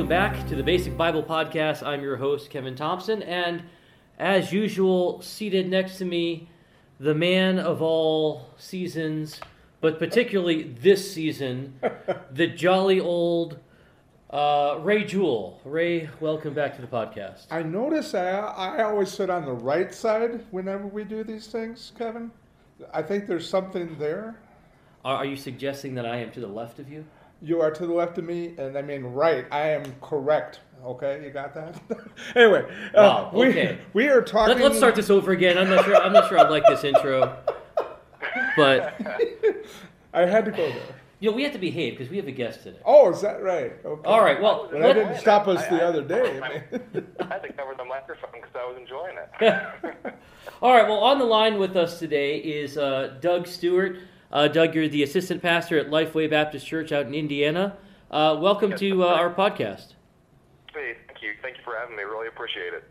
Welcome back to the Basic Bible Podcast. I'm your host, Kevin Thompson, and as usual, seated next to me, the man of all seasons, but particularly this season, the jolly old uh, Ray Jewell. Ray, welcome back to the podcast. I notice I, I always sit on the right side whenever we do these things, Kevin. I think there's something there. Are, are you suggesting that I am to the left of you? You are to the left of me, and I mean right. I am correct. Okay, you got that? anyway, Wow, uh, we, okay. we are talking. Let, us start this over again. I'm not sure. I'm not sure I like this intro, but I had to go there. you know we have to behave because we have a guest today. Oh, is that right? Okay. All right. Well, But that didn't stop us the I- I- other day. I- I had to cover the microphone because I was enjoying it. All right. Well, on the line with us today is uh, Doug Stewart. Uh, Doug, you're the assistant pastor at Lifeway Baptist Church out in Indiana. Uh, welcome Yes, to uh, our podcast. hey, thank you. Thank you for having me. Really appreciate it.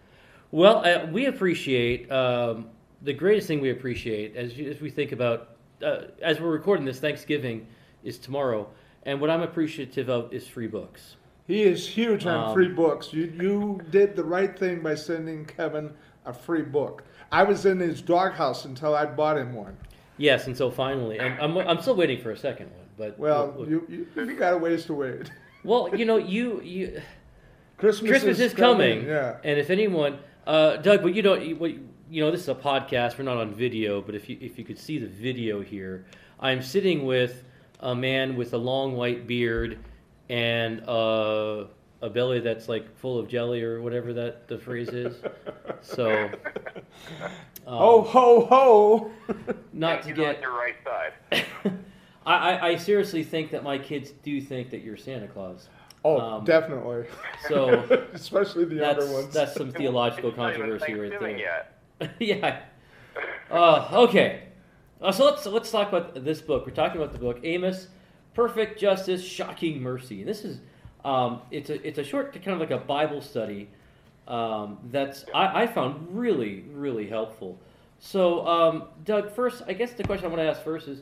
Well, uh, we appreciate um, the greatest thing we appreciate as, as we think about uh, as we're recording this. Thanksgiving is tomorrow, and what I'm appreciative of is free books. He is huge on Um, free books. You you did the right thing by sending Kevin a free book. I was in his doghouse until I bought him one. Yes, and so finally, and I'm, I'm still waiting for a second one, but Well, we'll- you, you you got a ways to wait. well, you know, you you. Christmas, Christmas is coming, Yeah. and if anyone, uh, Doug, but you don't, you, what- you know, this is a podcast. We're not on video, but if you if you could see the video here, I'm sitting with a man with a long white beard and uh, a belly that's like full of jelly or whatever that the phrase is. So, um, Oh ho ho! not to get on your right side. I, I, I seriously think that my kids do think that you're Santa Claus. Oh, Um, definitely. So especially the that's younger ones. that's some theological It's not even controversy right there. Yet. yeah. Uh, okay. Uh, so let's let's talk about this book. We're talking about the book Amos, Perfect Justice, Shocking Mercy. And this is um, it's a it's a short kind of like a Bible study um, that's I, I found really really helpful. So um, Doug, first I guess the question I want to ask first is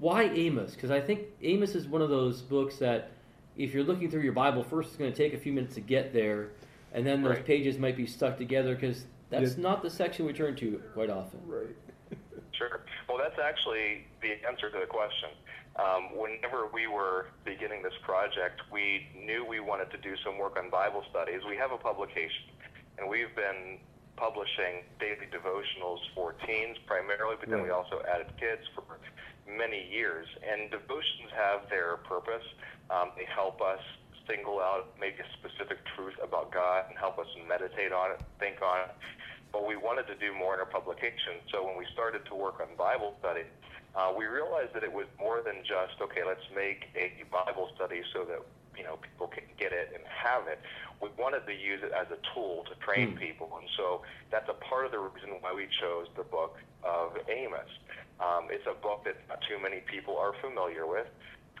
why Amos? Because I think Amos is one of those books that if you're looking through your Bible, first it's going to take a few minutes to get there, and then those Right. pages might be stuck together because that's Yeah. not the section we turn to quite often. right. Sure. Well, that's actually the answer to the question. Um, whenever we were beginning this project, we knew we wanted to do some work on Bible studies. We have a publication, and we've been publishing daily devotionals for teens primarily, but then we also added kids for many years. And devotions have their purpose. Um, they help us single out maybe a specific truth about God and help us meditate on it, think on it but we wanted to do more in our publication. So when we started to work on Bible study, uh, we realized that it was more than just okay, let's make a Bible study so that you know people can get it and have it. We wanted to use it as a tool to train Hmm. people, and so that's a part of the reason why we chose the book of Amos. Um, it's a book that not too many people are familiar with.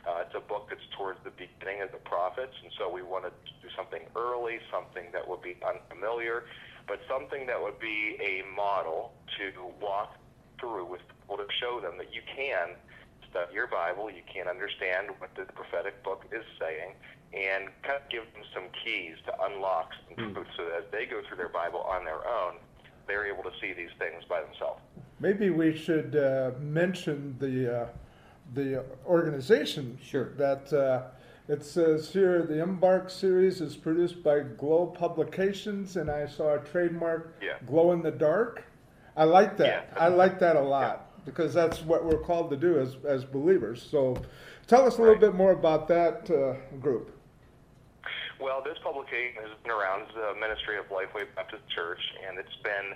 Uh, it's a book that's towards the beginning of the prophets, and so we wanted to do something early, something that would be unfamiliar, but something that would be a model to walk through with people to show them that you can study your Bible, you can understand what the prophetic book is saying, and kind of give them some keys to unlock some Hmm. truth so that as they go through their Bible on their own, they're able to see these things by themselves. Maybe we should uh, mention the uh, the organization. Sure. That uh, it says here the Embark series is produced by Glow Publications, and I saw a trademark Yeah. glow in the dark. I like that. Yeah. I like that a lot because that's what we're called to do as as believers. So, tell us a little Right. bit more about that uh, group. Well, this publication has been around. It's the Ministry of Lifeway Baptist Church, and it's been,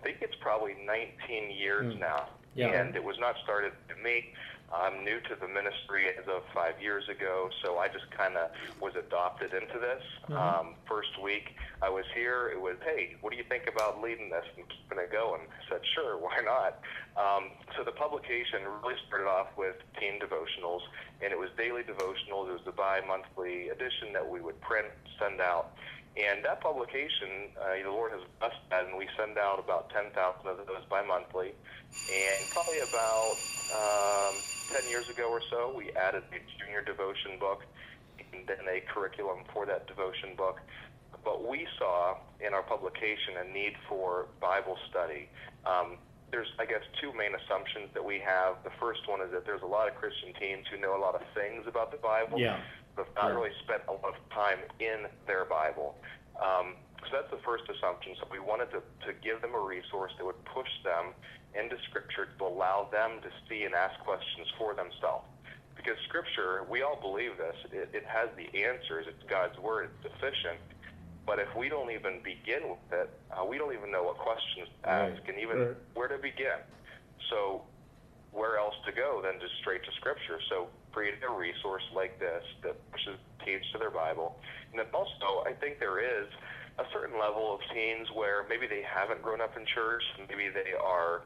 I think it's probably 19 years Hmm. now. Yeah. And it was not started by me. I'm new to the ministry as of five years ago, so I just kind of was adopted into this. Um, first week I was here, it was, hey, what do you think about leading this and keeping it going? I said, sure, why not? Um, so the publication really started off with teen devotionals, and it was daily devotionals. It was the bi-monthly edition that we would print, send out. And that publication, uh, the Lord has blessed that, and we send out about 10,000 of those bi-monthly. And probably about um, 10 years ago or so, we added the junior devotion book. and then a curriculum for that devotion book. But we saw in our publication a need for Bible study. Um, there's, I guess, two main assumptions that we have. The first one is that there's a lot of Christian teens who know a lot of things about the Bible, Yeah. Have not really spent a lot of time in their Bible. Um, so that's the first assumption. So we wanted to, to give them a resource that would push them into Scripture to allow them to see and ask questions for themselves. Because Scripture, we all believe this, it, it has the answers. It's God's Word. It's sufficient. But if we don't even begin with it, uh, we don't even know what questions to Right. ask and even Right. where to begin. So where else to go than just straight to Scripture? So creating a resource like this that pushes teens to their Bible. And then also, I think there is a certain level of teens where maybe they haven't grown up in church, maybe they are,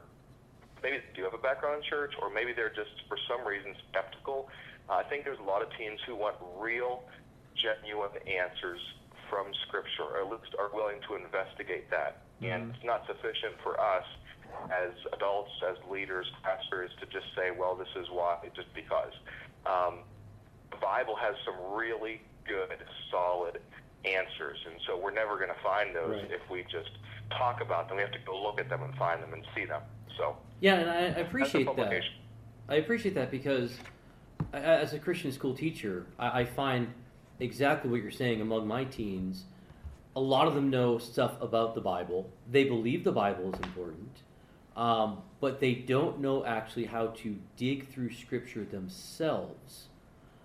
maybe they do have a background in church, or maybe they're just for some reason skeptical. Uh, I think there's a lot of teens who want real, genuine answers from Scripture, or at least are willing to investigate that. And it's not sufficient for us as adults, as leaders, pastors, to just say, well, this is why, just because. Um, the Bible has some really good, solid answers, and so we're never going to find those Right. if we just talk about them. We have to go look at them and find them and see them. So Yeah, and I, I appreciate that. I appreciate that because, I- as a Christian school teacher, I, I find exactly what you're saying among my teens. A lot of them know stuff about the Bible. They believe the Bible is important, um, but they don't know actually how to dig through Scripture themselves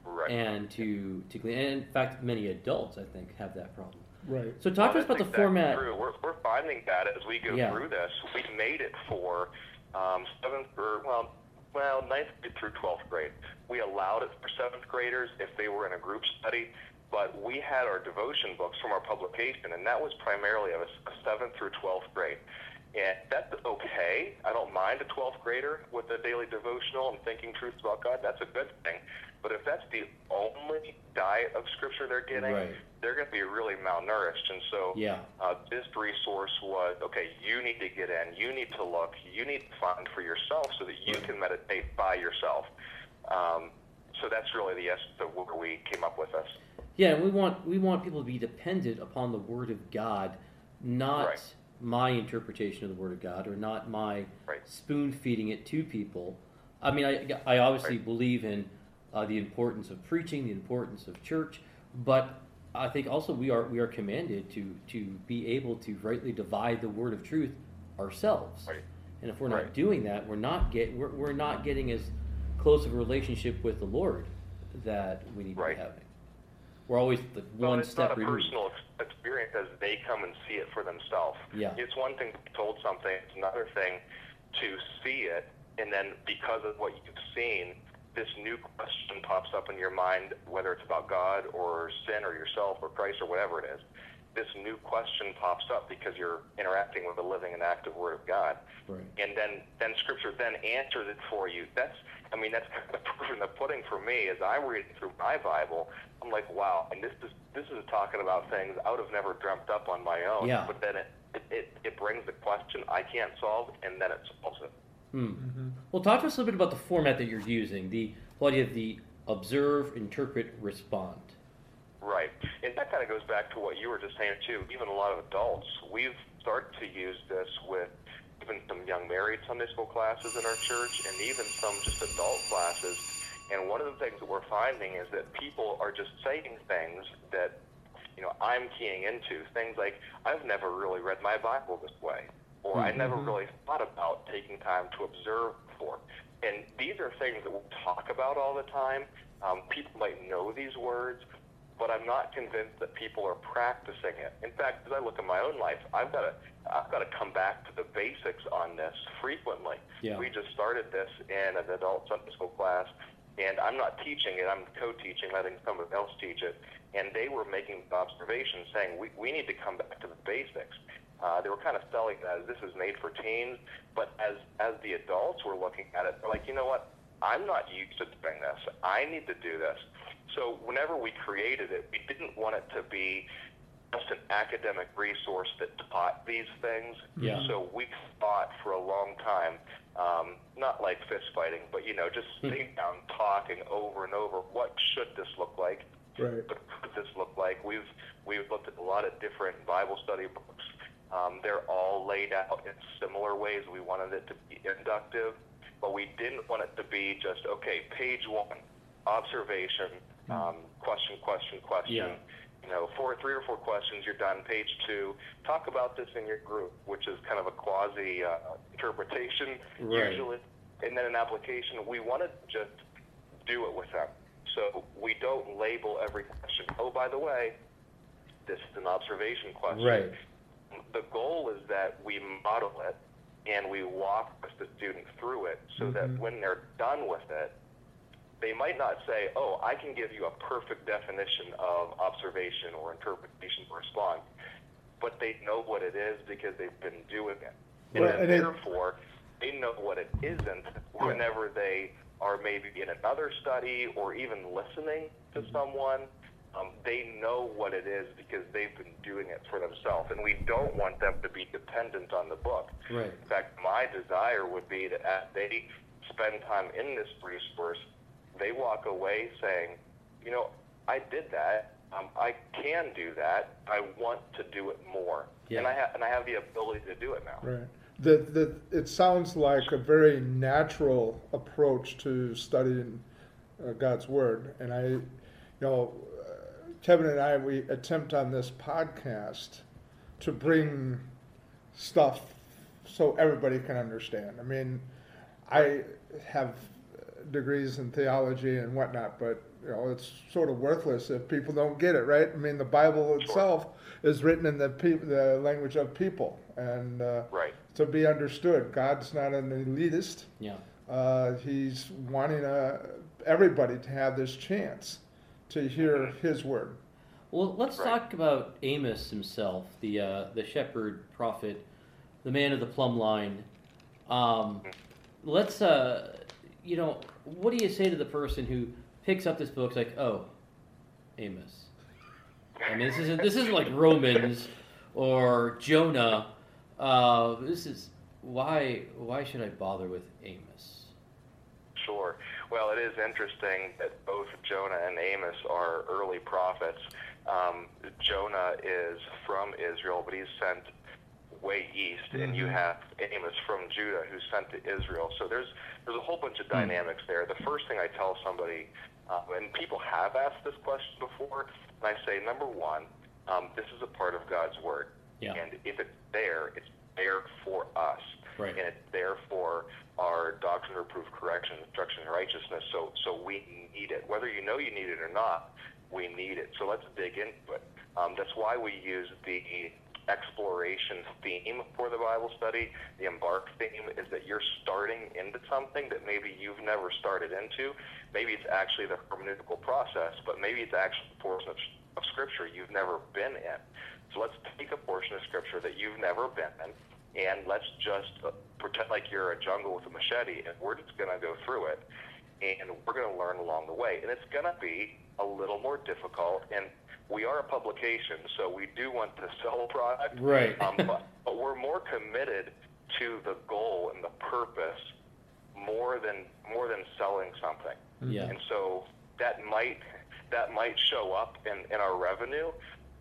Right. and to to glean. And in fact, many adults I think have that problem. Right. So talk to us about the exactly format. True. We're, we're finding that as we go Yeah. through this. We made it for um, seventh or well, well, ninth grade through twelfth grade. We allowed it for seventh graders if they were in a group study, but we had our devotion books from our publication, and that was primarily of a, a seventh through twelfth grade. And that's okay. I don't mind a 12th grader with a daily devotional and thinking truths about God. That's a good thing. But if that's the only diet of Scripture they're getting, Right. they're going to be really malnourished. And so Yeah. uh, this resource was okay, you need to get in, you need to look, you need to find for yourself so that you can meditate by yourself. Um, so that's really the essence of where we came up with this. Yeah, and we want we want people to be dependent upon the Word of God, not Right. My interpretation of the Word of God, or not my Right. spoon feeding it to people. I mean, I, I obviously Right. believe in uh, the importance of preaching, the importance of church, but I think also we are we are commanded to to be able to rightly divide the Word of truth ourselves. Right. And if we're not doing that, we're not get we're, we're not getting as close of a relationship with the Lord that we need to be having. We're always the one step removed. personal experience as they come and see it for themselves. Yeah. It's one thing to be told something, it's another thing to see it, and then because of what you've seen, this new question pops up in your mind, whether it's about God or sin or yourself or Christ or whatever it is. This new question pops up because you're interacting with the living and active Word of God Right. and then then scripture then answers it for you that's i mean that's kind of the proof in the pudding for me as i'm reading through my bible i'm like wow and this is this is talking about things i would have never dreamt up on my own Yeah. but then it it, it it brings the question i can't solve and then it solves it Hmm. Well, talk to us a little bit about the format that you're using. The whole idea of the observe, interpret, respond. Right. And that kind of goes back to what you were just saying, too. Even a lot of adults, we've started to use this with even some young married Sunday school classes in our church and even some just adult classes. And one of the things that we're finding is that people are just saying things that, you know, I'm keying into. Things like, I've never really read my Bible this way. Or I never really thought about taking time to observe before. And these are things that we talk about all the time. Um, people might know these words, but I'm not convinced that people are practicing it. In fact, as I look at my own life, I've got to I've got to come back to the basics on this frequently. Yeah. We just started this in an adult Sunday school class, and I'm not teaching it. I'm co-teaching, letting someone else teach it. And they were making observations saying we, we need to come back to the basics. Uh, they were kind of selling that as this is made for teens, but as as the adults were looking at it, they're like, you know what? I'm not used to doing this. I need to do this. So whenever we created it, we didn't want it to be just an academic resource that taught these things. Yeah. So we thought for a long time, um, not like fist fighting, but you know, just sitting down talking over and over. What should this look like? Right. What does this look like? We've we've looked at a lot of different Bible study books. Um, they're all laid out in similar ways. We wanted it to be inductive, but we didn't want it to be just okay. Page one, observation, um, question, question, question. Yeah. You know, four, three or four questions, you're done. Page two, talk about this in your group, which is kind of a quasi uh, interpretation Right. usually, and then an application. We want to just do it with them. So we don't label every question. Oh, by the way, this is an observation question. Right. The goal is that we model it and we walk the student through it so that when they're done with it, they might not say, oh, I can give you a perfect definition of observation or interpretation or response, but they know what it is because they've been doing it. And Well, and it- therefore, they know what it isn't whenever they are maybe in another study or even listening to Mm-hmm. someone. Um, they know what it is because they've been doing it for themselves, and we don't want them to be dependent on the book. Right. In fact, my desire would be that as they spend time in this resource, they walk away saying, you know, I did that. Um, I can do that. I want to do it more, Yeah. and I have and I have the ability to do it now. Right. The, the, it sounds like a very natural approach to studying uh, God's Word. And I, you know, uh, Kevin and I, we attempt on this podcast to bring stuff so everybody can understand. I mean, I have degrees in theology and whatnot, but you know, it's sort of worthless if people don't get it, right? I mean, the Bible itself is written in the peop the language of people, and uh, Right. to be understood. God's not an elitist. Yeah. Uh, he's wanting uh, everybody to have this chance to hear His word. Well, let's Right. talk about Amos himself, the uh, the shepherd prophet, the man of the plumb line. Um, let's, uh, you know, what do you say to the person who picks up this book, like, oh, Amos? I mean, this isn't this isn't like Romans or Jonah. Uh, this is why why should I bother with Amos? Sure. Well, it is interesting that both Jonah and Amos are early prophets. Um, Jonah is from Israel, but he's sent way east, and you have Amos from Judah who's sent to Israel. So there's there's a whole bunch of dynamics there. The first thing I tell somebody, uh, and people have asked this question before, and I say, number one, um, this is a part of God's word, Yeah. and if it's there, it's there for us Right. and it's there for our doctrine, reproof, correction, instruction, and righteousness. So, so we need it, whether you know you need it or not. We need it. So let's dig into it. Um, that's why we use the exploration theme for the Bible study. The embark theme is that you're starting into something that maybe you've never started into. Maybe it's actually the hermeneutical process, but maybe it's actually a portion of, of Scripture you've never been in. So let's take a portion of Scripture that you've never been in, and let's just uh, pretend like you're a jungle with a machete, and we're just going to go through it, and we're going to learn along the way. And it's going to be a little more difficult, and we are a publication, so we do want to sell a product. Right. Um, but, but we're more committed to the goal and the purpose more than more than selling something. Yeah. And so that might that might show up in, in our revenue,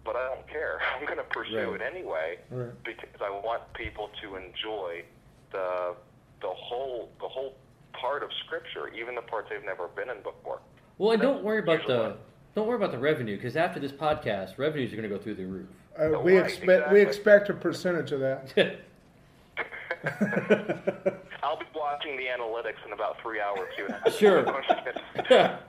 but I don't care. I'm going to pursue Right. it anyway Right. because I want people to enjoy the the whole the whole part of Scripture, even the parts they've never been in before. Well, and don't worry about the don't worry about the revenue because after this podcast, revenues are going to go through the roof. Uh, we right, expect we expect a percentage of that. I'll be watching the analytics in about three hours. Too. Sure.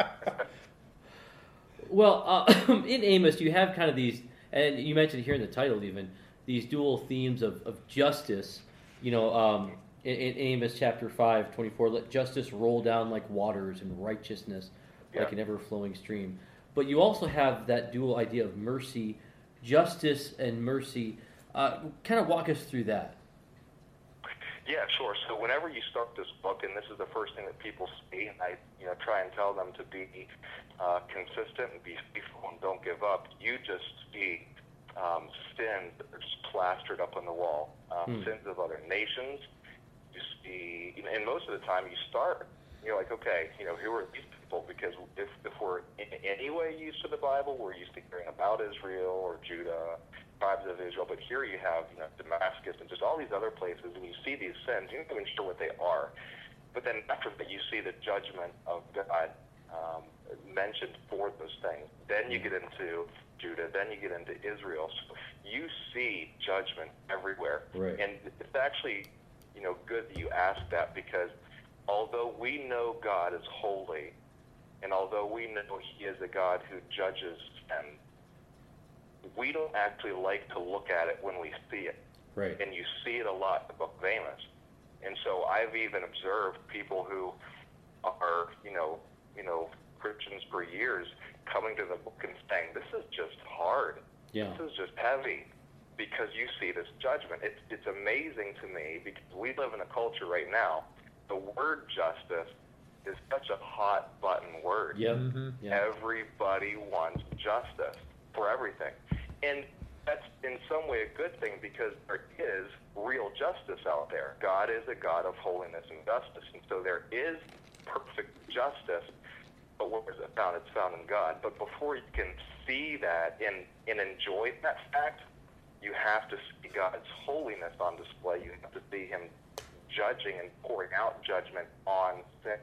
well, uh, in Amos, you have kind of these, and you mentioned here in the title even these dual themes of, of justice. You know, um, in, in Amos chapter 5, 24, let justice roll down like waters and righteousness like Yeah. an ever flowing stream. But you also have that dual idea of mercy, justice, and mercy. Uh, kind of walk us through that. Yeah, sure. So whenever you start this book, and this is the first thing that people see, and I, you know, try and tell them to be uh, consistent and be faithful and don't give up. You just see um, sins that are just plastered up on the wall, um, Hmm. sins of other nations. You see, and most of the time, you start. You're like, okay, you know, who are these people? because if, if we're in any way used to the Bible, we're used to hearing about Israel or Judah, tribes of Israel, but here you have you know Damascus and just all these other places, and you see these sins. You're not even sure what they are, but then after that, you see the judgment of God um, mentioned for those things. Then you get into Judah, then you get into Israel. So you see judgment everywhere, Right. and it's actually you know good that you ask that because although we know God is holy, and although we know He is a God who judges sin, we don't actually like to look at it when we see it. Right. And you see it a lot in the book of Amos. And so I've even observed people who are, you know, you know, Christians for years coming to the book and saying, This is just hard. Yeah. This is just heavy because you see this judgment. It's it's amazing to me because we live in a culture right now. The word justice is such a hot button word. Yep. Mhm. Yeah. Everybody wants justice for everything. And that's in some way a good thing because there is real justice out there. God is a God of holiness and justice. And so there is perfect justice. But where is it found? It's found in God. But before you can see that and, and enjoy that fact, you have to see God's holiness on display. You have to see Him judging and pouring out judgment on sin.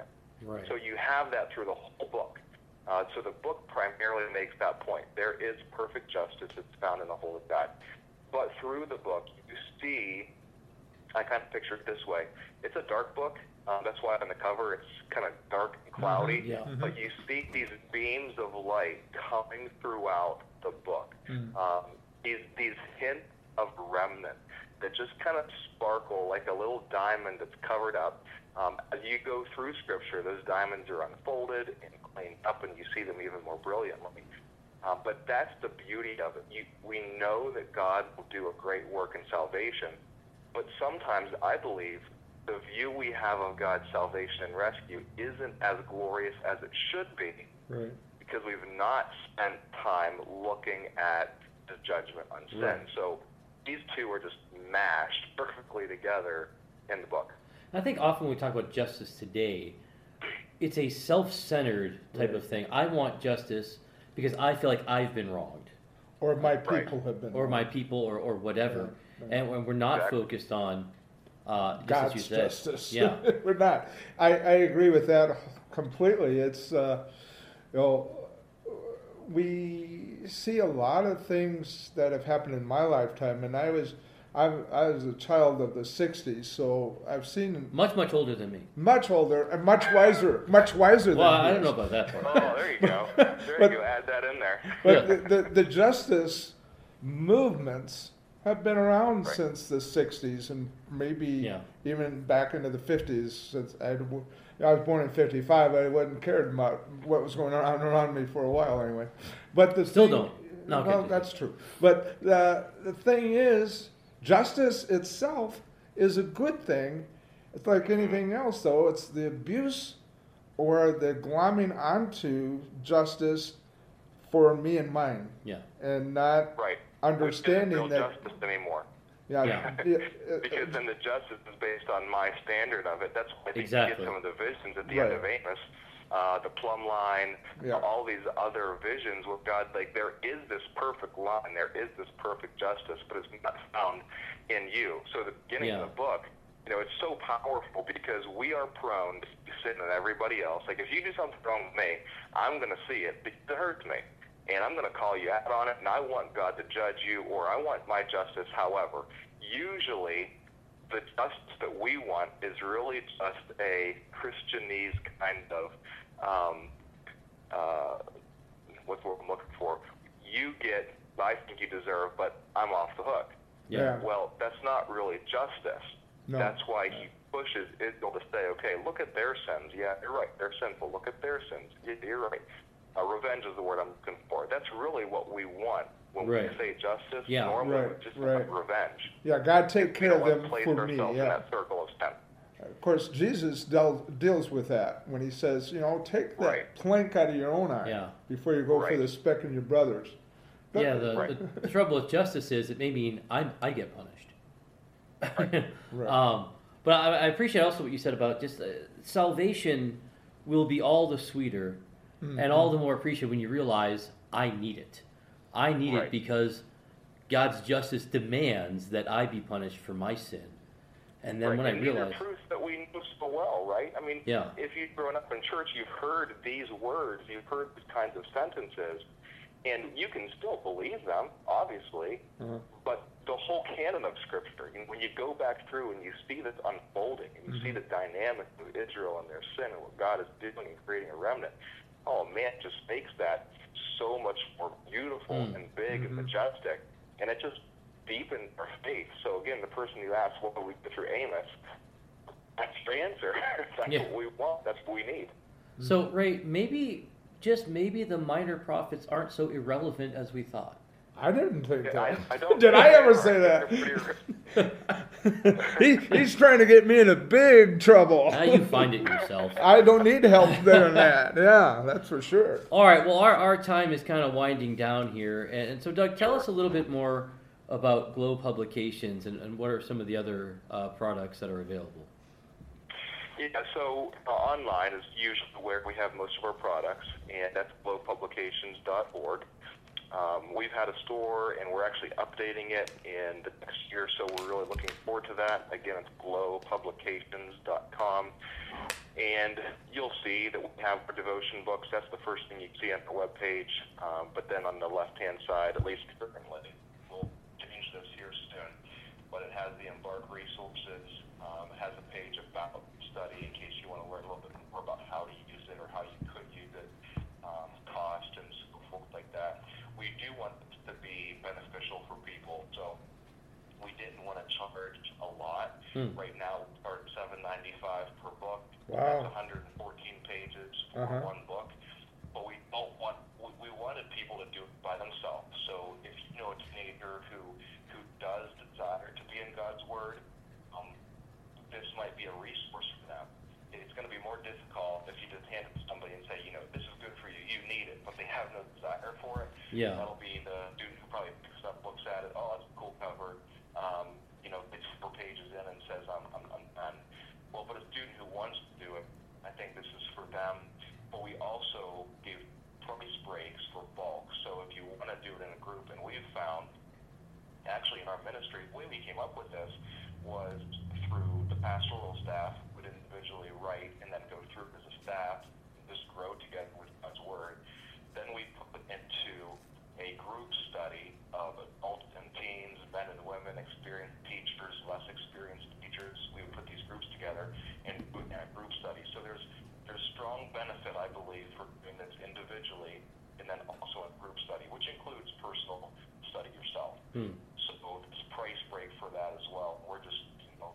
Right. So you have that through the whole book. Uh, so the book primarily makes that point. There is perfect justice that's found in the whole of God. But through the book, you see, I kind of picture it this way. It's a dark book. Um, that's why on the cover it's kind of dark and cloudy. Yeah. But you see these beams of light coming throughout the book. Mm. Um, these, these hints of remnant that just kind of sparkle like a little diamond that's covered up. Um, as you go through Scripture, those diamonds are unfolded and cleaned up, and you see them even more brilliantly. Um, but that's the beauty of it. You, we know that God will do a great work in salvation, but sometimes I believe the view we have of God's salvation and rescue isn't as glorious as it should be Right. because we've not spent time looking at the judgment on sin. Right. So these two are just mashed perfectly together in the book. I think often when we talk about justice today, it's a self-centered type Right. of thing. I want justice because I feel like I've been wronged, Or my Right. people have been. or my people, or, or whatever, Yeah, and when we're not Exactly. focused on uh, God's you said, justice. Yeah. We're not. I, I agree with that completely. It's, uh, you know, we see a lot of things that have happened in my lifetime, and I was, I, I was a child of the '60s, so I've seen much much older than me. much older and much wiser, much wiser than Well, I he don't know about that part. Oh, there you go. There But- you go. Add that in there. But Yeah. the, the, the justice movements have been around Right. since the 60s and maybe Yeah. even back into the 50s. Since I, I was born in 55, I wasn't cared about what was going on around me for a while anyway. But the Still thing- don't. No, well, continue. that's true. But the, the thing is, justice itself is a good thing. It's like anything else, though. It's the abuse or the glomming onto justice for me and mine, Yeah, and not Right. understanding Which isn't real that. justice anymore. Yeah, Yeah. yeah, Because then the justice is based on my standard of it. That's why I think you Exactly. get some of the visions at the end of Amos, uh, the plumb line, Yeah. all these other visions with God. Like there is this perfect line, there is this perfect justice, but it's not found in you. So the beginning Yeah. of the book, you know, it's so powerful because we are prone to sitting on everybody else. Like if you do something wrong with me, I'm going to see it because it hurts me. And I'm going to call you out on it, and I want God to judge you, or I want my justice. However, usually the justice that we want is really just a Christianese kind of um, uh, what's what I'm looking for. You get, I think you deserve, but I'm off the hook. yeah, Yeah. Well, that's not really justice. No. That's why he pushes Israel to say, okay, look at their sins. Yeah, you're right. They're sinful. Look at their sins. You're right. Uh, revenge is the word I'm looking for. That's really what we want when Right. we say justice. Yeah. Normally, Right, we just right. want revenge. yeah, God take We care of them place for me. ourselves in Yeah. that circle of sin. Of course, Jesus del- deals with that when he says, you know, take that Right. plank out of your own eye Yeah. before you go for the speck in your brother's. But- yeah. The, Right. the trouble with justice is it may mean I I get punished. Right. um, but I, I appreciate also what you said about just uh, salvation will be all the sweeter Mhm. and all the more appreciated when you realize I need it. I need it because God's justice demands that I be punished for my sin. And then right. when I and these realize, are truths that we know so well, right? I mean, Yeah. if you've grown up in church, you've heard these words, you've heard these kinds of sentences, and you can still believe them, obviously. Uh-huh. But the whole canon of Scripture, when you go back through and you see this unfolding, and you see the dynamic of Israel and their sin and what God is doing in creating a remnant, oh man, it just makes that so much more beautiful Mm. and big and Mhm. majestic, and it just deepens our faith. So again, the person who asked, "What do we get through Amos?" That's your answer. that's Yeah. what we want. That's what we need. so Ray, maybe just maybe the minor prophets aren't so irrelevant as we thought. I didn't think I, that. I don't Did I ever say that? he, he's trying to get me into big trouble. Now you find it yourself. I don't need help there than that. Yeah, that's for sure. All right. Well, our, our time is kind of winding down here, and, and so Doug, tell us a little bit more about Glow Publications and, and what are some of the other uh, products that are available. Yeah, so uh, online is usually where we have most of our products, and that's glowpublications.org. Um, we've had a store, and we're actually updating it in the next year, so we're really looking forward to that. Again, it's glowpublications.com. And you'll see that we have our devotion books. That's the first thing you see on the webpage. Um, but then on the left-hand side, at least currently, we'll change this here soon. But it has the embark resources. Um, it has a page about study in case you want to learn a little bit more about how to use it or how you could use it, um, cost and so forth like that. We do want this to be beneficial for people, so we didn't want to charge a Hmm. Right now, we're at seven ninety five per book. Wow. That's 114 pages for Uh-huh. one book. But we don't want we, we wanted people to do it by themselves. So if you know a teenager who who does desire to be in God's Word, um, this might be a resource for them. It's going to be more difficult if you just hand it to somebody and say, you know, this is good for you, you need it, but they have no desire for it. Yeah. That'll be the student who probably picks up, looks at it, oh, that's a cool cover, um, you know, gets four pages in and says, I'm, I'm, I'm done. Well, but a student who wants to do it, I think this is for them. But we also give price breaks for bulk. So if you want to do it in a group, and we've found, actually in our ministry, the way we came up with this was through the pastoral staff would individually write and then go through as a staff, just grow together with God's Word. Then we put into a group study of adults and teens, men and women, experienced teachers, less experienced teachers. We would put these groups together and do a group study. So there's there's strong benefit, I believe, for doing this individually and then also a group study, which includes personal study yourself. Hmm. So there's a price break for that as well. We're just you know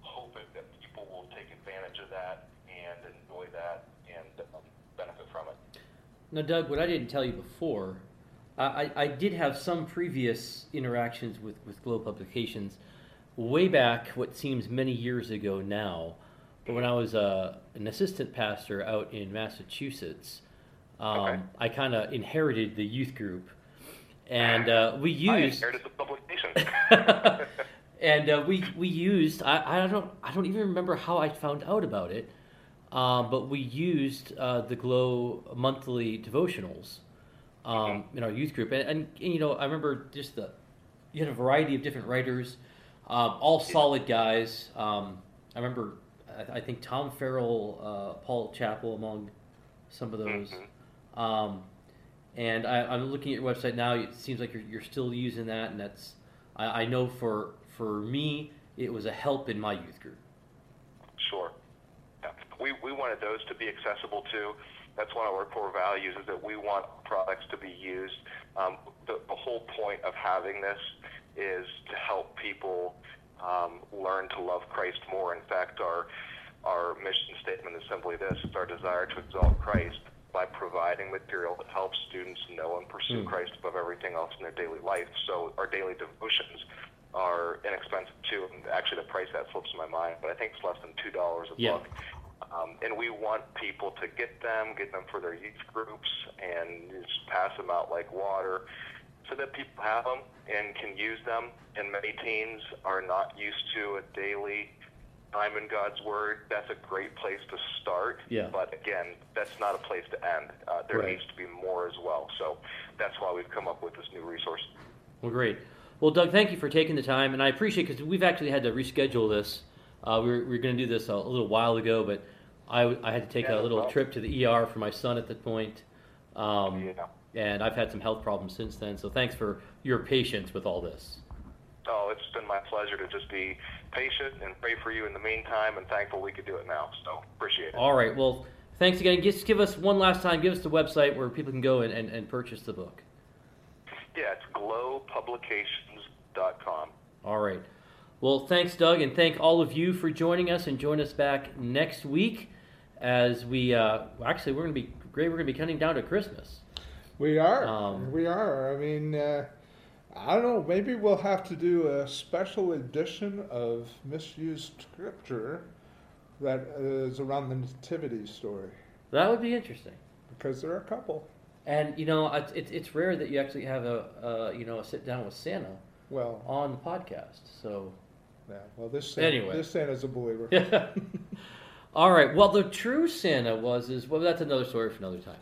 hoping that people will take advantage of that and enjoy that and um, benefit from it. Now, Doug, what I didn't tell you before, I, I I did have some previous interactions with, with Glow Publications way back, what seems many years ago now, but when I was uh, an assistant pastor out in Massachusetts, um, Okay. I kind of inherited the youth group. And uh, we I used. inherited the publication. and uh, we we used I, I don't I don't even remember how I found out about it, um, but we used uh, the Glow monthly devotionals um, in our youth group, and, and, and you know I remember just the you had a variety of different writers, um, all solid guys. Um, I remember I, I think Tom Farrell, uh, Paul Chappell among some of those. Mhm. Um, and I, I'm looking at your website now. It seems like you're, you're still using that, and that's I, I know for for me it was a help in my youth group. We, we wanted those to be accessible too. That's one of our core values is that we want products to be used. Um, the, the whole point of having this is to help people um, learn to love Christ more. In fact, our our mission statement is simply this: it's our desire to exalt Christ by providing material that helps students know and pursue Hmm. Christ above everything else in their daily life. So our daily devotions are inexpensive too. And actually, the price that slips my mind, but I think it's less than two dollars a Yeah. book. Um, and we want people to get them, get them for their youth groups, and just pass them out like water, so that people have them and can use them. And many teens are not used to a daily time in God's Word, that's a great place to start. Yeah. But again, that's not a place to end. Uh, there Right. needs to be more as well. So that's why we've come up with this new resource. Well, great. Well, Doug, thank you for taking the time, and I appreciate because we've actually had to reschedule this. Uh, we were, we were going to do this a, a little while ago, but I, I had to take Yeah, a little trip to the ER for my son at that point. Um, Yeah. And I've had some health problems since then, so thanks for your patience with all this. Oh, it's been my pleasure to just be patient and pray for you in the meantime, and thankful we could do it now. So appreciate it. All right. Well, thanks again. Just give us one last time. Give us the website where people can go and, and, and purchase the book. Yeah, it's glowpublications.com. All right. Well, thanks, Doug, and thank all of you for joining us. And join us back next week as we uh, actually we're going to be great. We're going to be counting down to Christmas. We are. Um, we are. I mean, uh, I don't know. Maybe we'll have to do a special edition of misused scripture that is around the nativity story That would be interesting. because there are a couple. And you know, it's it's, it's rare that you actually have a uh, you know a sit down with Santa Well, on the podcast. So. Yeah. Well, this Santa, Anyway. this Santa's a believer. All right. Well, the true Santa was is well. That's another story for another time.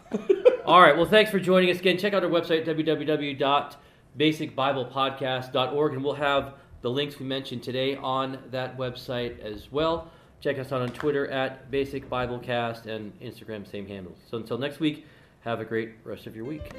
All right. Well, thanks for joining us again. Check out our website www.basicbiblepodcast.org, and we'll have the links we mentioned today on that website as well. Check us out on Twitter at Basic Biblecast and Instagram, same handles. So until next week, have a great rest of your week.